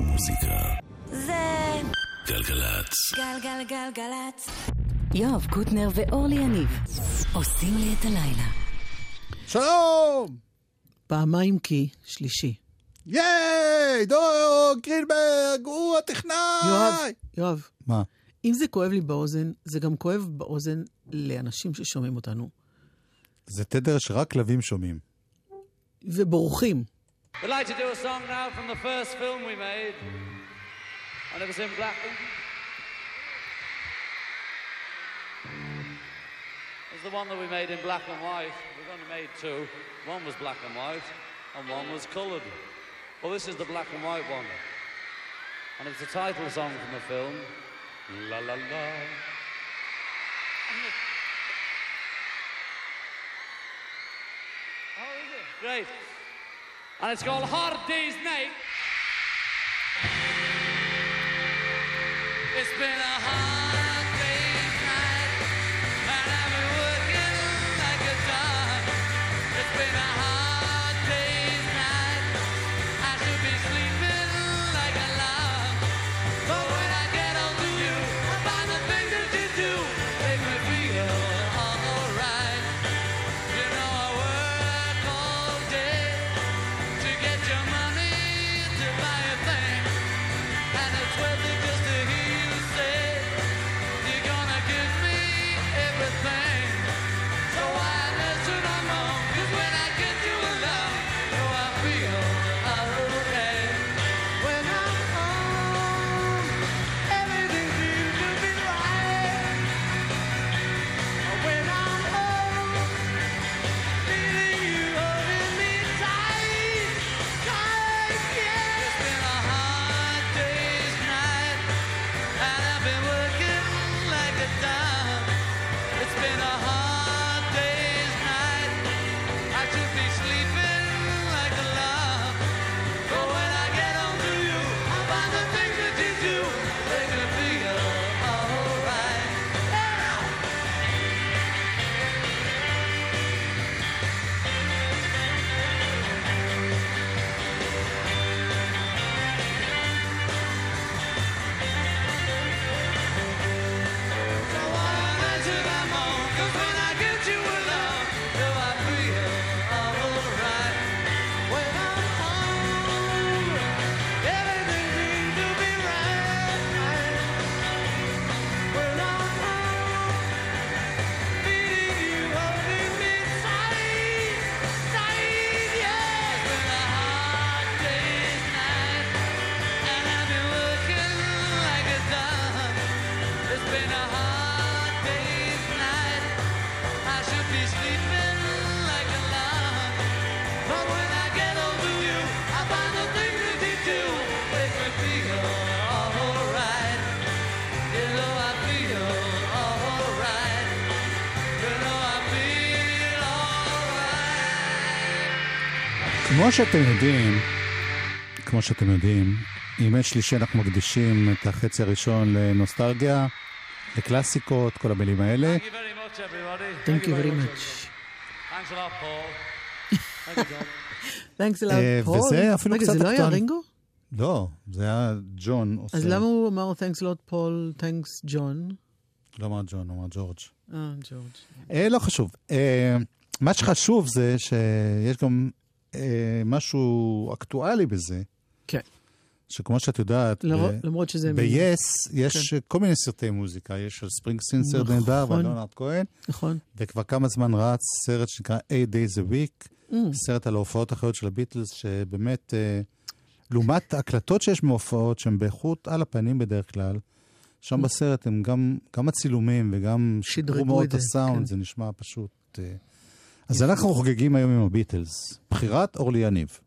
מוזיקה. זה גלגלצ. גלגלגלגלצ. יואב קוטנר ואורלי יניב עושים לי את הלילה. שלום! פעמיים כי, שלישי. ייי! דור גרינברג, הוא הטכנאי! יואב, יואב, מה? אם זה כואב לי באוזן, זה גם כואב באוזן לאנשים ששומעים אותנו. זה תדר שרק כלבים שומעים. ובורחים. We'd like to do a song now from the first film we made, and it was in black. It was the one that we made in black and white. We've only made two. One was black and white, and one was coloured. Well, this is the black and white one, and it's the title song from the film. La la la. Oh, is it? Great. And it's called Hard Day's Night. It's been a hard כמו שאתם יודעים, כמו שאתם יודעים, ימי שלישי אנחנו מקדישים את החצי הראשון לנוסטלגיה, לקלאסיקות, כל המילים האלה. Thank you very much, everybody. Thank you very much. Thanks a lot, Paul. פול. וזה אפילו רגע, קצת זה לא היה. רינגו? לא, זה היה ג'ון עושה. אז למה הוא אמר thanks a lot, פול, thanks ג'ון? לא אמר ג'ון, הוא אמר ג'ורג'. אה, ג'ורג'. אה, לא חשוב. אה, מה שחשוב זה שיש גם אה, משהו אקטואלי בזה, כן. שכמו שאת יודעת, למרות- שזה... ב-yes יש כל מיני סרטי מוזיקה, יש של ספרינגסטין, סרט נכון. נהדר, ועל ליאונרד כהן, נכון. וכבר כמה זמן רץ סרט שנקרא 8 Days a Week, Mm. סרט על ההופעות האחרות של הביטלס, שבאמת, אה, לעומת הקלטות שיש מהופעות, שהן באיכות על הפנים בדרך כלל, שם בסרט הם גם, גם הצילומים וגם שידרו מאוד את הסאונד, כן. זה נשמע פשוט... אה. אז אנחנו חוגגים היום עם הביטלס. בחירת אורלי יניב.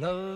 love.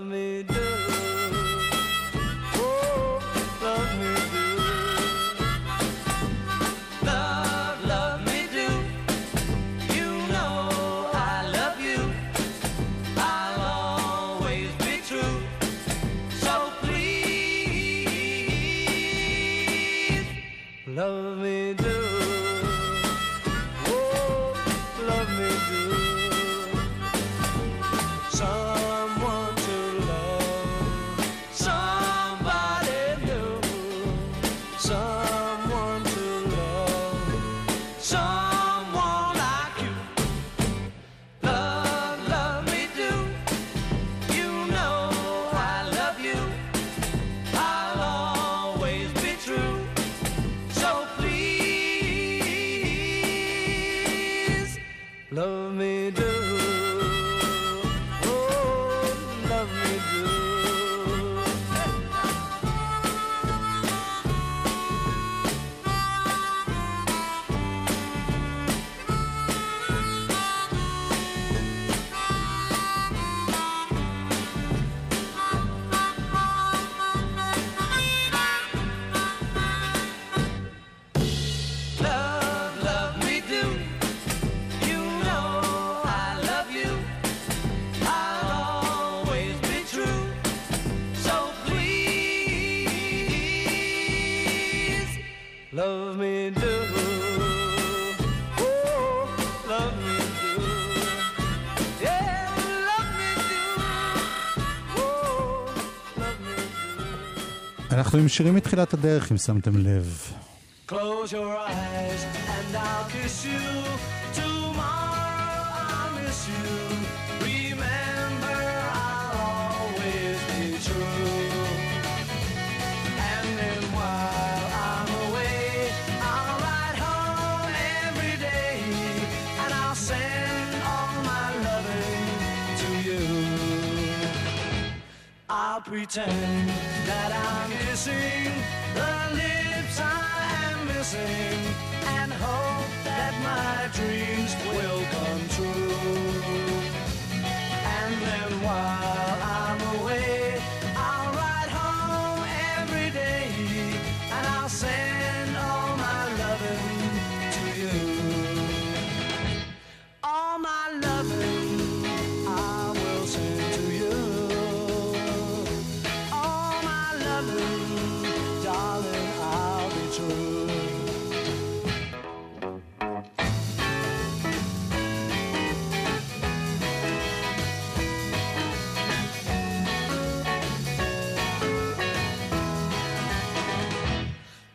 אנחנו עם שירים מתחילת הדרך, אם שמתם לב. Close your eyes and I'll kiss you. Tomorrow I'll miss you. I'll pretend that I'm missing the lips I am missing and hope that my dreams will come true. And then while I'm away.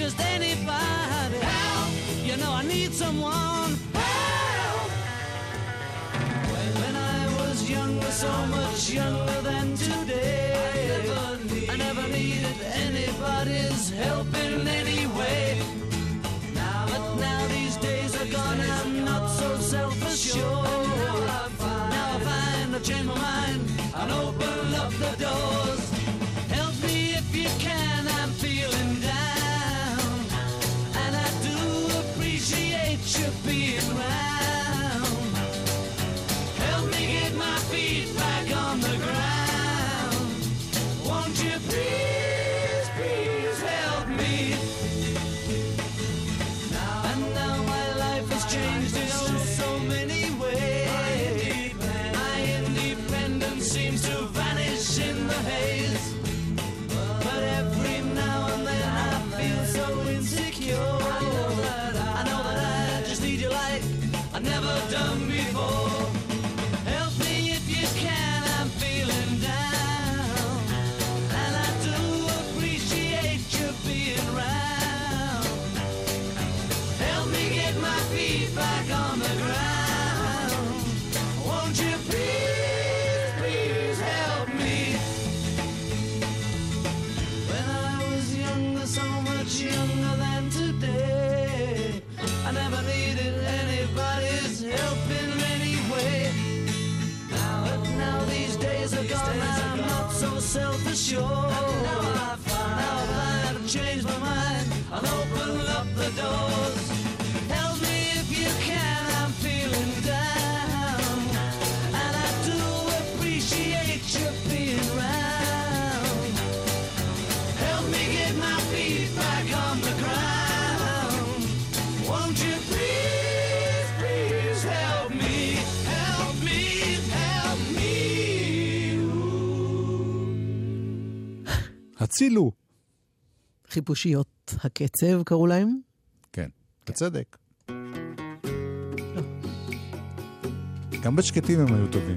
just anybody. Help! You know I need someone. Help! When I was younger, so much younger than today, I never, need I never needed anybody's help. הצילו. חיפושיות הקצב קראו להם. כן, בצדק. גם בשקטים הם היו טובים.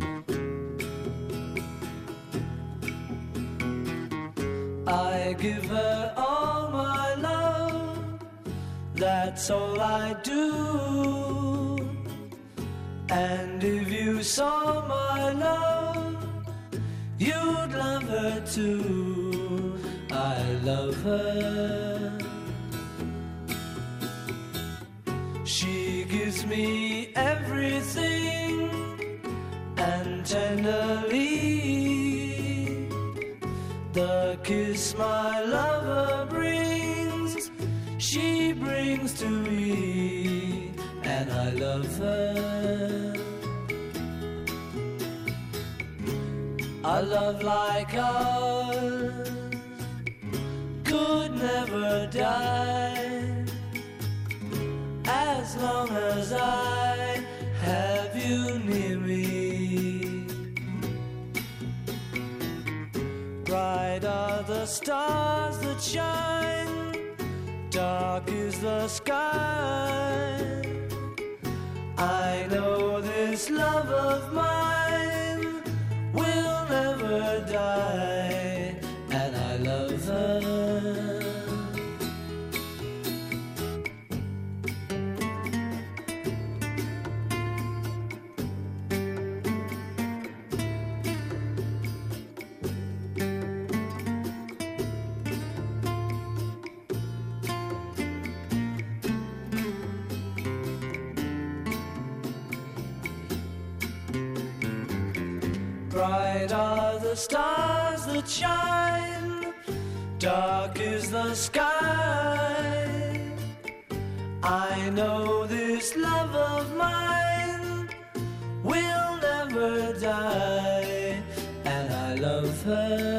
I give her all my love, that's all I do. And if you saw my love, you'd love her too. I love her. She gives me everything and tenderly the kiss my lover brings, she brings to me, and I love her. A love like ours could never die as long as I have you near me. Bright are the stars that shine, dark is the sky. I know this love of mine will never die, Bright are the stars that shine, dark is the sky. I know this love of mine will never die, and I love her.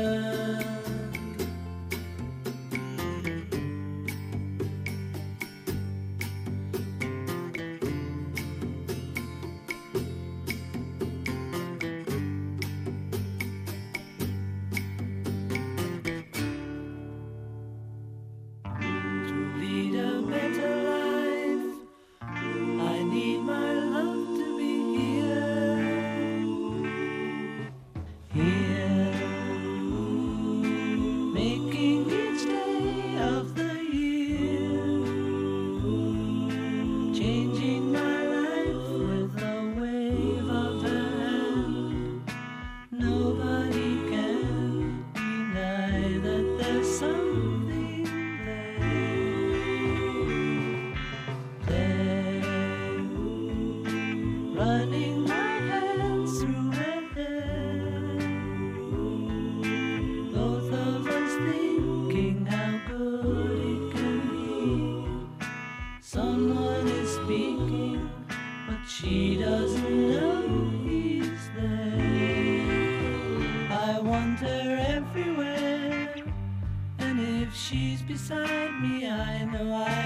Know I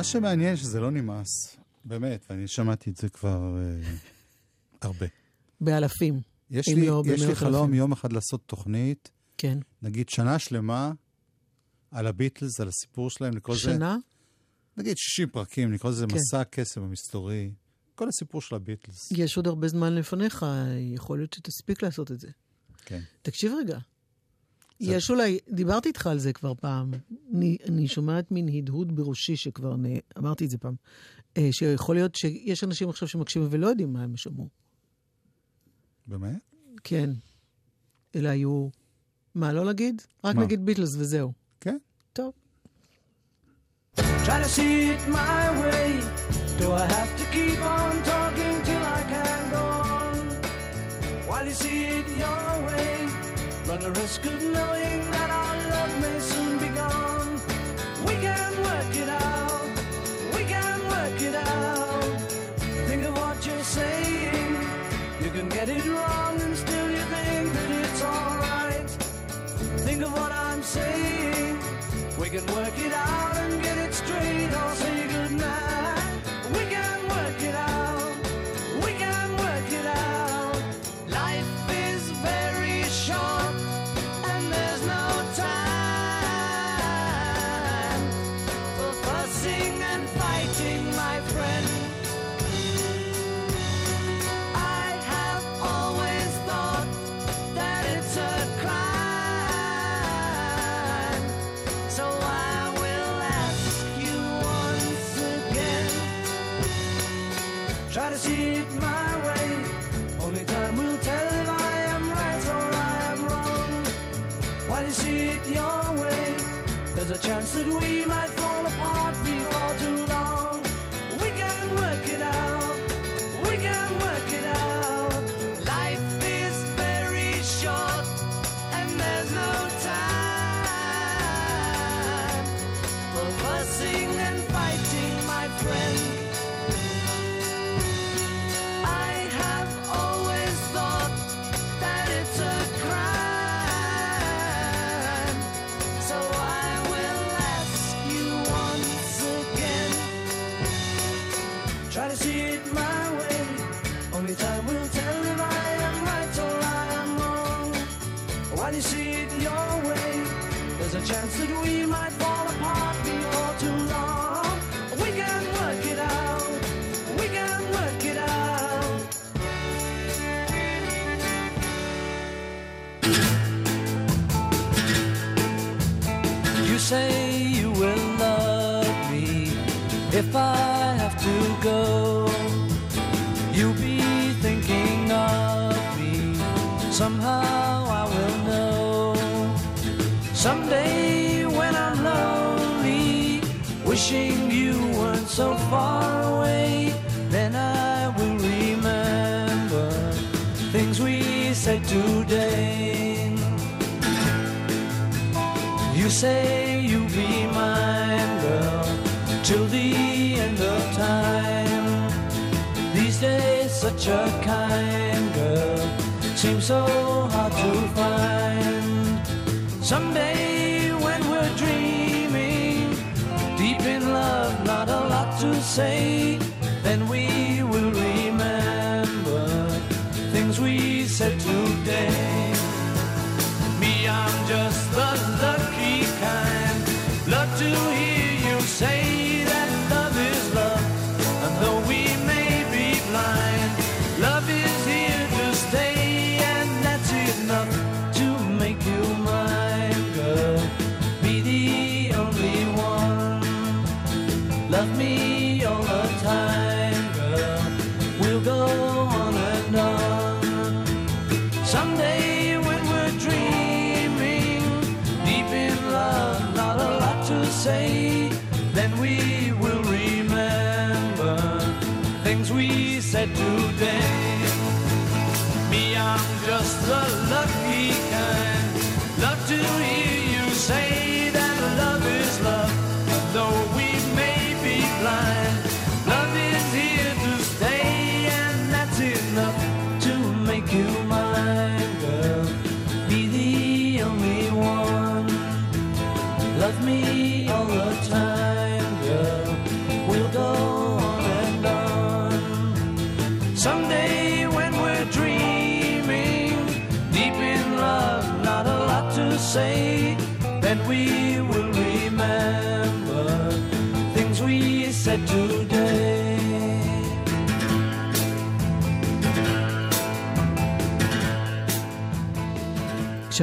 מה שמעניין שזה לא נמאס, באמת, ואני שמעתי את זה כבר אה, הרבה. באלפים. יש לי, לא יש לי חלום אלפים. יום אחד לעשות תוכנית, כן. נגיד שנה שלמה, על הביטלס, על הסיפור שלהם, לקרוא לזה, שנה? נגיד 60 פרקים, לקרוא לזה כן. מסע הקסם המסתורי. כל הסיפור של הביטלס. יש עוד הרבה זמן לפניך, יכול להיות שתספיק לעשות את זה. כן. תקשיב רגע. זה- יש אולי, דיברתי איתך על זה כבר פעם. אני, אני שומעת מין הדהוד בראשי שכבר, נ, אמרתי את זה פעם, אה, שיכול להיות שיש אנשים עכשיו שמקשיבים ולא יודעים מה הם שמעו. באמת? כן. אלא היו... מה, לא נגיד? רק מה? נגיד ביטלס וזהו. כן. טוב. Try to see it my way. Do I have to keep on talking till I can go on? While you see it your way, run the risk of knowing that our love may soon be gone. We can work it out. We can work it out. Think of what you're saying. You can get it wrong and still you think that it's alright. Think of what I'm saying. We can work it out and get it straight or say goodnight. That we might so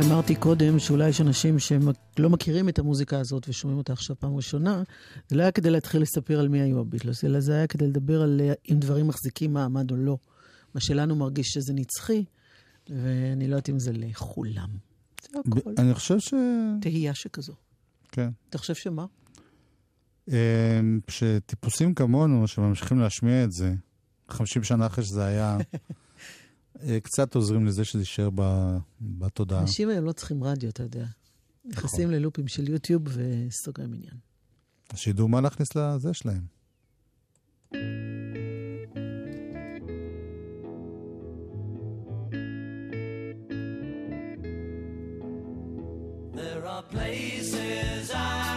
כשאמרתי קודם שאולי יש אנשים שלא מכירים את המוזיקה הזאת ושומעים אותה עכשיו פעם ראשונה, זה לא היה כדי להתחיל לספר על מי היו הביטלס, אלא זה היה כדי לדבר על אה, אם דברים מחזיקים מעמד או לא. מה שלנו מרגיש שזה נצחי, ואני לא יודעת אם זה לכולם. זה ב- הכל. אני חושב ש... תהייה שכזו. כן. אתה חושב שמה? אה, שטיפוסים כמונו, שממשיכים להשמיע את זה, 50 שנה אחרי שזה היה, קצת עוזרים לזה שזה יישאר ב- בתודעה. אנשים היום לא צריכים רדיו, אתה יודע. נכנסים ללופים של יוטיוב וסוגרים עניין. אז שידעו מה להכניס לזה שלהם. There are places I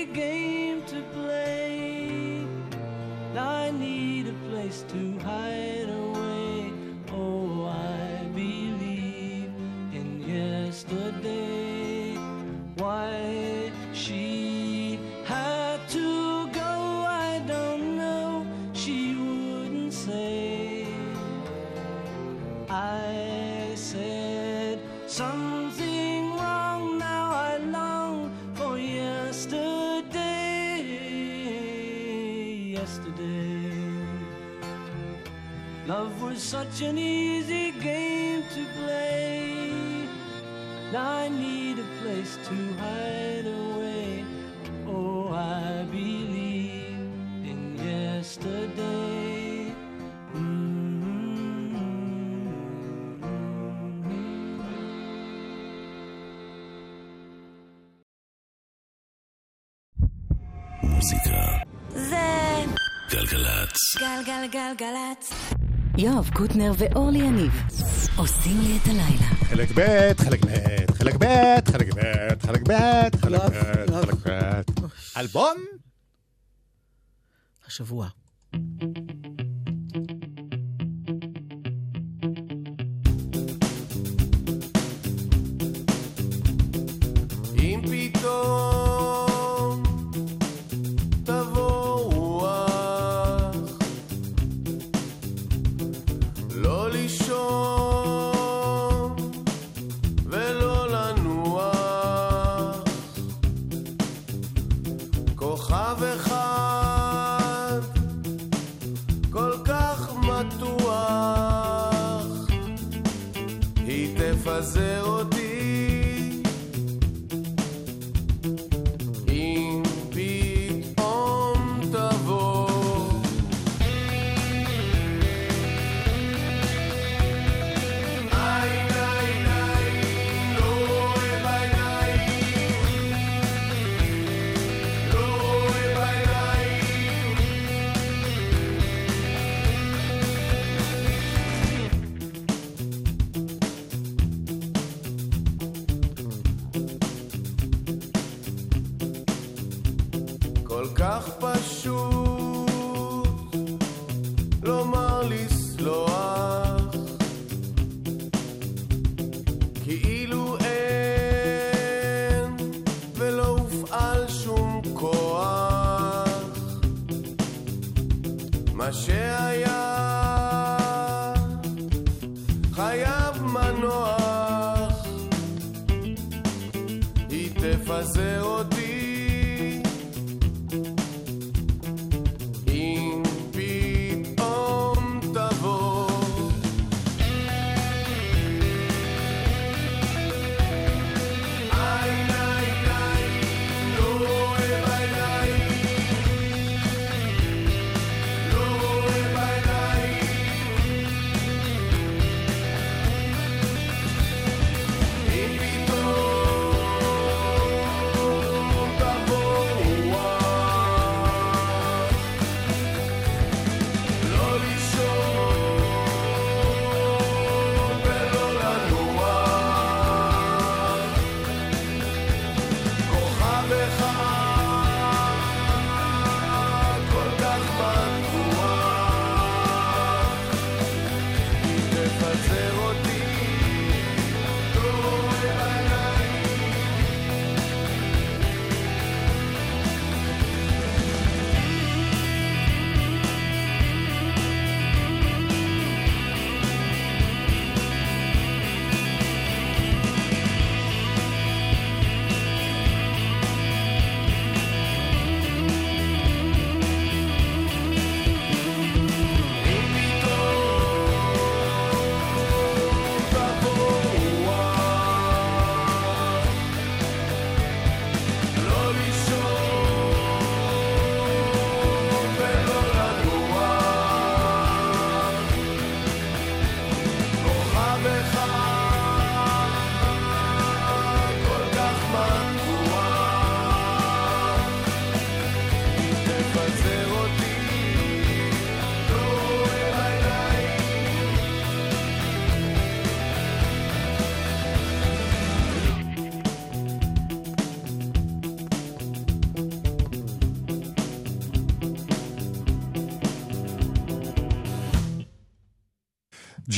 was such an easy game to play. Now I need a place to hide away. Oh, I believe in yesterday. מוזיקה. זה... גלגלצ. גלגלגלגלצ. יואב קוטנר ואורלי יניב עושים לי את הלילה. חלק ב', חלק ב', חלק ב', חלק ב', חלק ב', חלק ב'. אלבום? השבוע. אם פתאום Holly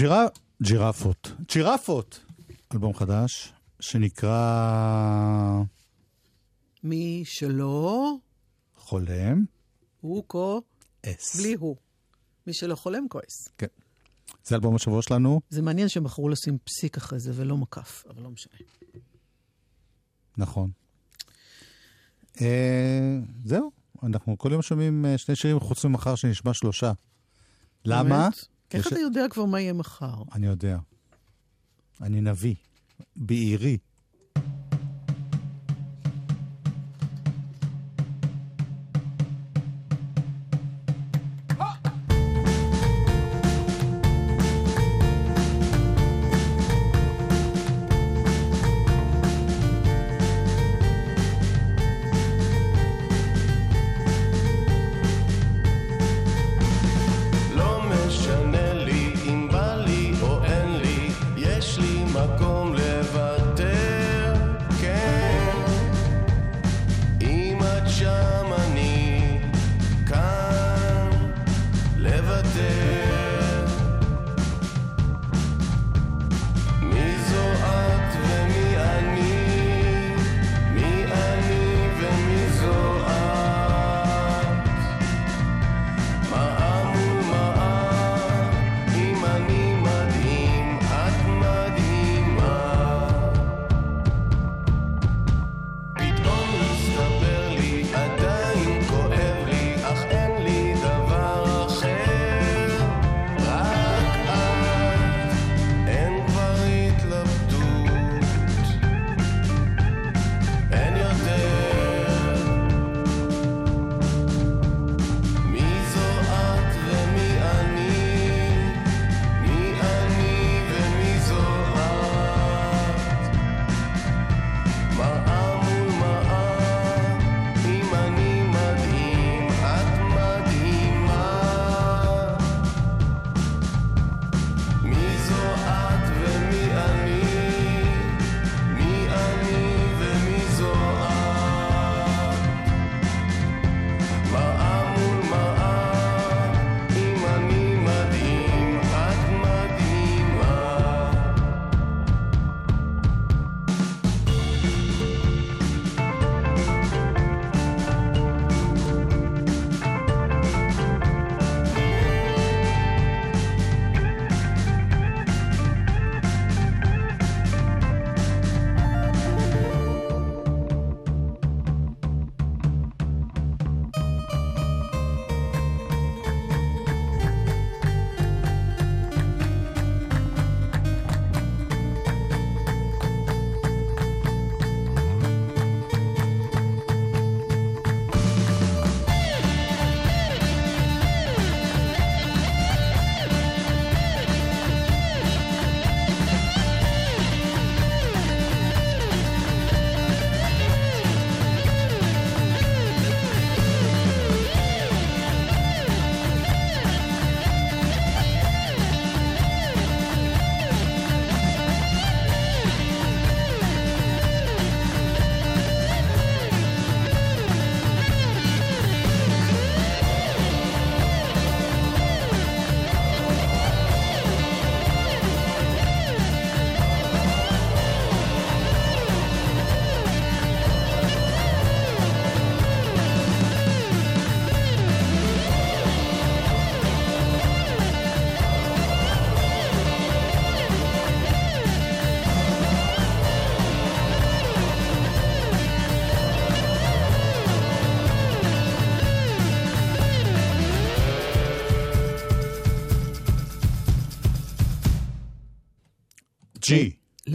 ג'ירה... ג'ירפות. ג'ירפות! אלבום חדש, שנקרא מי שלא, חולם הוא כועס. בלי הוא. מי שלא חולם כועס. כן. זה אלבום השבוע שלנו, זה מעניין שהם בחרו לשים פסיק אחרי זה ולא מקף, אבל לא משנה. נכון. אה, זהו, אנחנו כל יום שומעים אה, שני שירים חוץ ממחר שנשמע שלושה. למה? באמת? איך יש- אתה יודע כבר מה יהיה מחר? אני יודע. אני נביא. בעירי.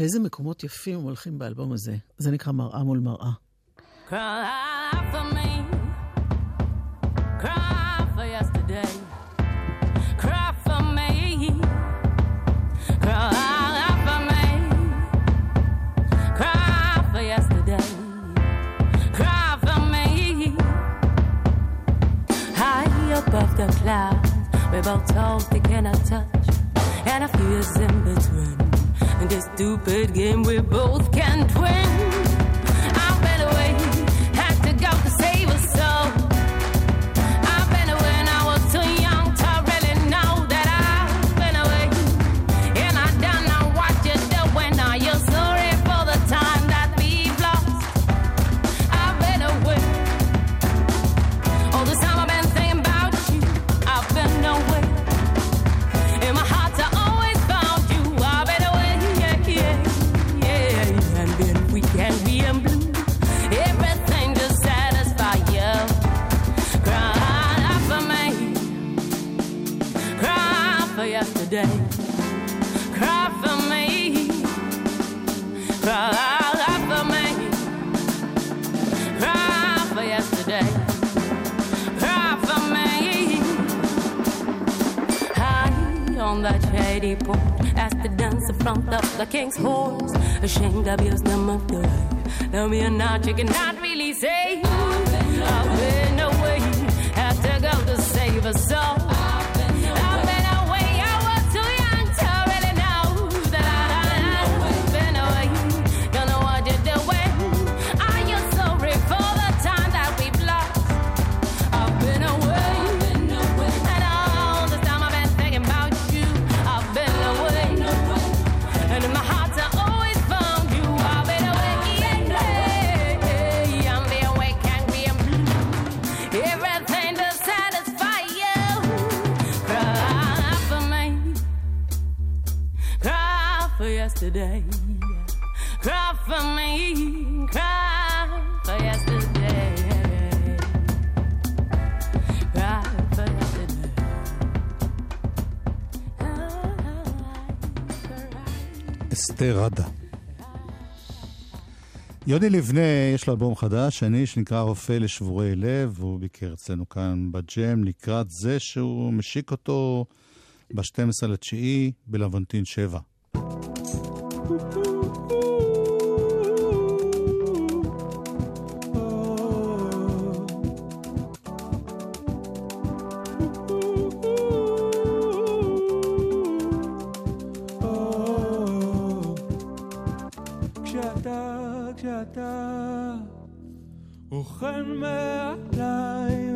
לאיזה מקומות יפים הם הולכים באלבום הזה. זה נקרא מראה מול מראה. Above the clouds. we both told they cannot touch, and a few is in between. in this stupid game we both can't win. kicking out יוני לבנה, יש לו אלבום חדש, שני, שנקרא רופא לשבורי לב, והוא ביקר אצלנו כאן בג'ם לקראת זה שהוא משיק אותו ב-12 לתשיעי בלוונטין 7. כשאתה רוכן מעליי.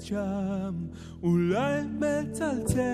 שם, אולי מצלצל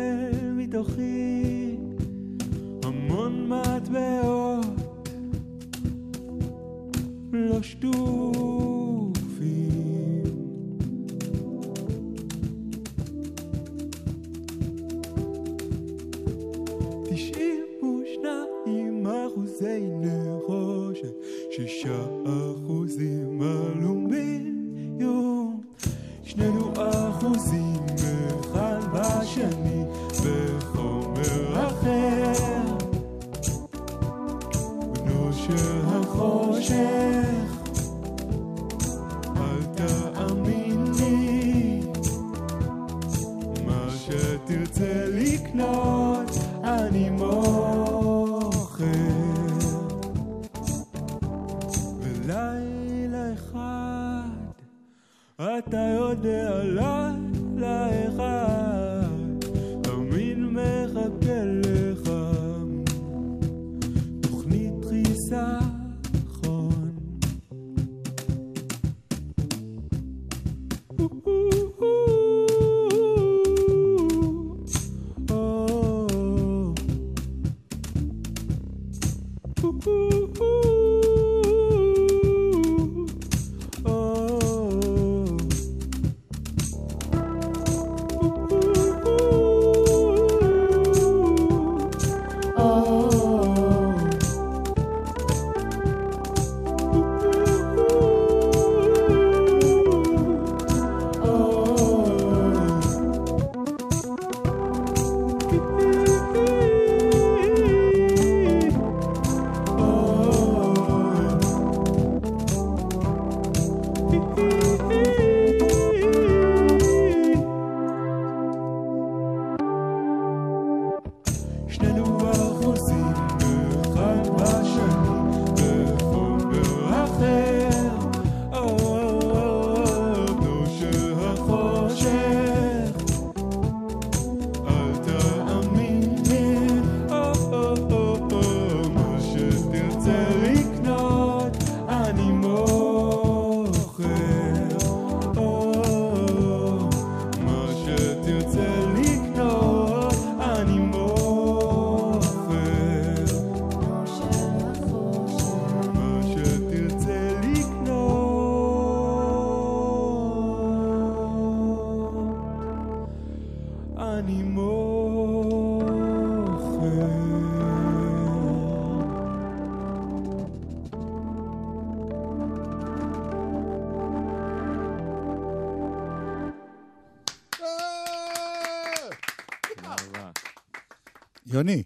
יוני,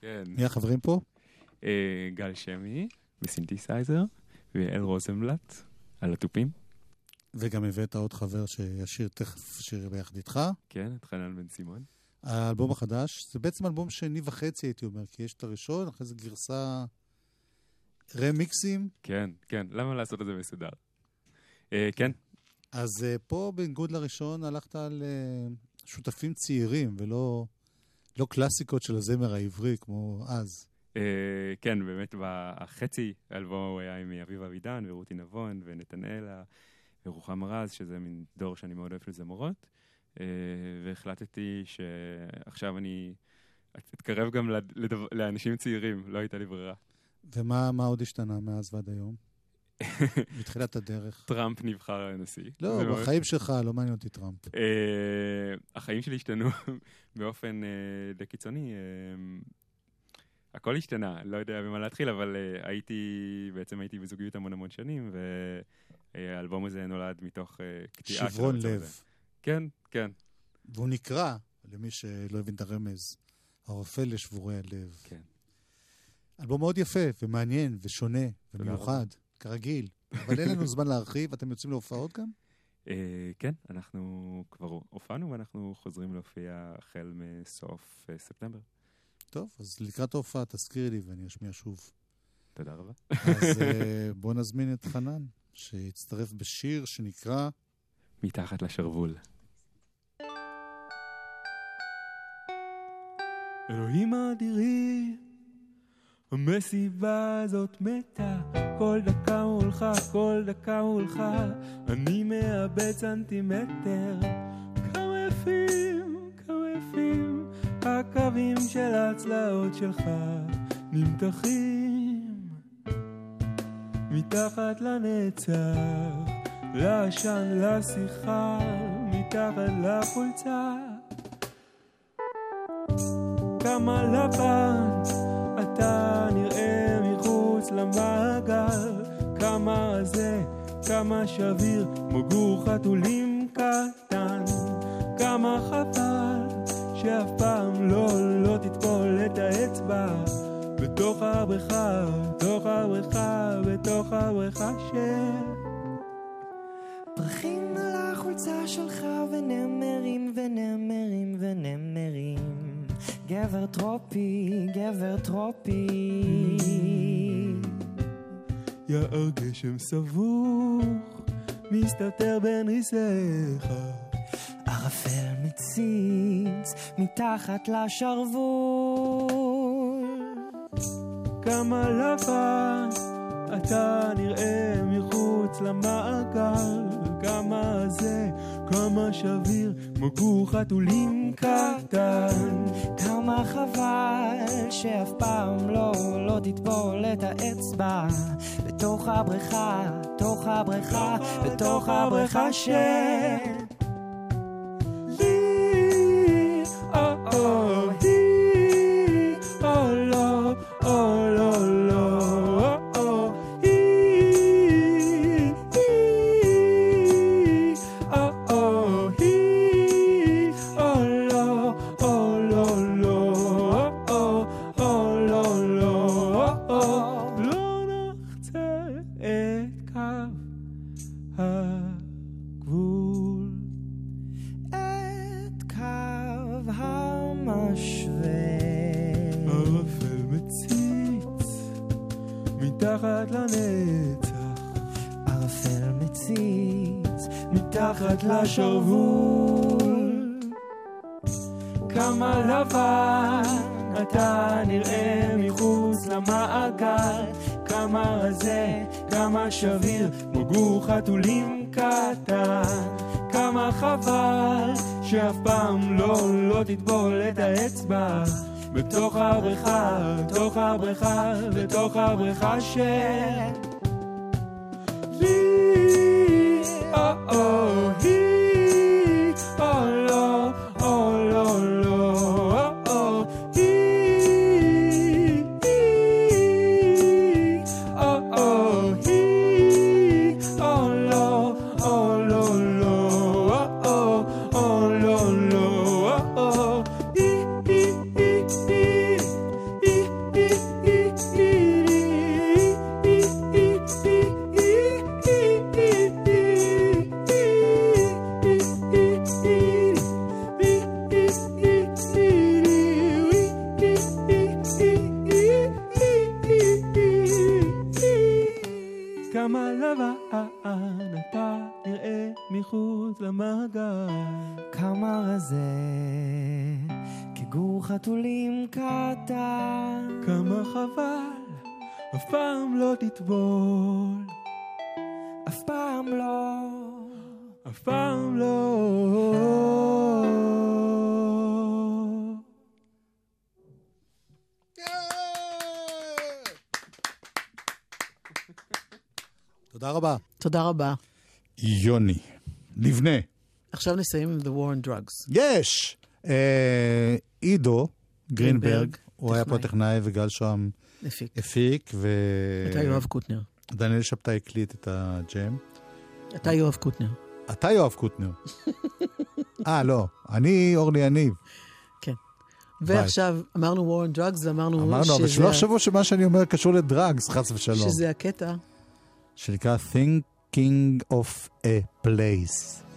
כן. מי החברים פה? אה, גל שמי בסינתסייזר, ואל רוזנבלט על התופים. וגם הבאת עוד חבר שישיר תכף שיר ביחד איתך. כן, את חנן בן סימון. האלבום החדש, זה בעצם אלבום שני וחצי, הייתי אומר, כי יש את הראשון, אחרי זה גרסה רמיקסים. כן, כן, למה לעשות את זה מסודר? אה, כן, אז uh, פה, בניגוד לראשון, הלכת על uh, שותפים צעירים, ולא לא קלאסיקות של הזמר העברי, כמו אז. אה, כן, באמת, החצי האלבום הוא היה עם אביב אבידן ורותי נבון ונתנאלה ורוחמה רז, שזה מין דור שאני מאוד אוהב של זמורות. אה, והחלטתי שעכשיו אני אתקרב גם לאנשים צעירים, לא הייתה לי ברירה. ומה מה עוד השתנה מאז ועד היום? מתחילת הדרך. טראמפ נבחר לנשיא. לא, בחיים שלך לא מעניין אותי טראמפ. אה, החיים שלי השתנו באופן אה, די קיצוני. אה, הכל השתנה, לא יודע במה להתחיל, אבל אה, הייתי, בעצם הייתי בזוגיות המון המון שנים, והאלבום הזה נולד מתוך אה, קטיעה של שברון לב. הזה. כן, כן, והוא נקרא, למי שלא הבין את הרמז, הרופא לשבורי הלב. כן. אלבום מאוד יפה ומעניין ושונה ומיוחד, כרגיל. אבל אין לנו זמן להרחיב, אתם יוצאים להופעות גם? אה, כן, אנחנו כבר הופענו ואנחנו חוזרים להופיע החל מסוף אה, ספטמבר. טוב, אז לקראת ההופעה תזכירי לי ואני אשמיע שוב. תודה רבה. אז אה, בואו נזמין את חנן, שיצטרף בשיר שנקרא מתחת לשרוול. אלוהים אדירי, המסיבה הזאת מתה, כל דקה מולך, כל דקה מולך, אני מאבד סנטימטר. כמה יפים, כמה יפים, הקווים של הצלעות שלך נמתחים. מתחת לנצח, לעשן, לשיחה, מתחת לחולצה. כמה לבן אתה למעגל. כמה זה, כמה שביר כמו גור חתולים קטן. כמה חבל שאף פעם לא, לא תטבול את האצבע. בתוך הבריכה, בתוך הבריכה, בתוך הבריכה של... פרחים על החולצה שלך ונמרים ונמרים ונמרים. גבר טרופי, גבר טרופי יער גשם סבוך מסתתר בין ריסיך ערפל מציץ מתחת לשרוול. כמה לבן אתה נראה מחוץ למעגל. כמה זה, כמה שביר כמו גור חתולים קטן. כמה חבל שאף פעם לא, לא תטבול את האצבע בתוך הבריכה, בתוך הבריכה, בתוך הבריכה של... מתחת לשרוול. כמה לבן אתה נראה מחוץ למעגל, כמה רזה, כמה שביר, כמו גור חתולים קטן. כמה חבל שאף פעם לא, לא תטבול את האצבע בתוך הבריכה, בתוך הבריכה, בתוך הבריכה של... תודה רבה. תודה רבה. יוני, לבנה. עכשיו נסיים עם The War on Drugs. יש! אה, עידו גרינברג, הוא היה פה טכנאי וגל שוהם הפיק. אתה יואב קוטנר. דניאל שבתאי הקליט את הג'ם. אתה יואב קוטנר. אתה יואב קוטנר. אה, לא. אני אורלי יניב. כן. ועכשיו, אמרנו war on drugs, אמרנו אמרנו, אבל שלא יחשבו שמה שאני אומר קשור לדרגס, חס ושלום. שזה הקטע שנקרא Thinking of a Place.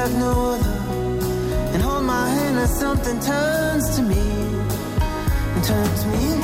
have no other. And hold my hand as something turns to me and turns me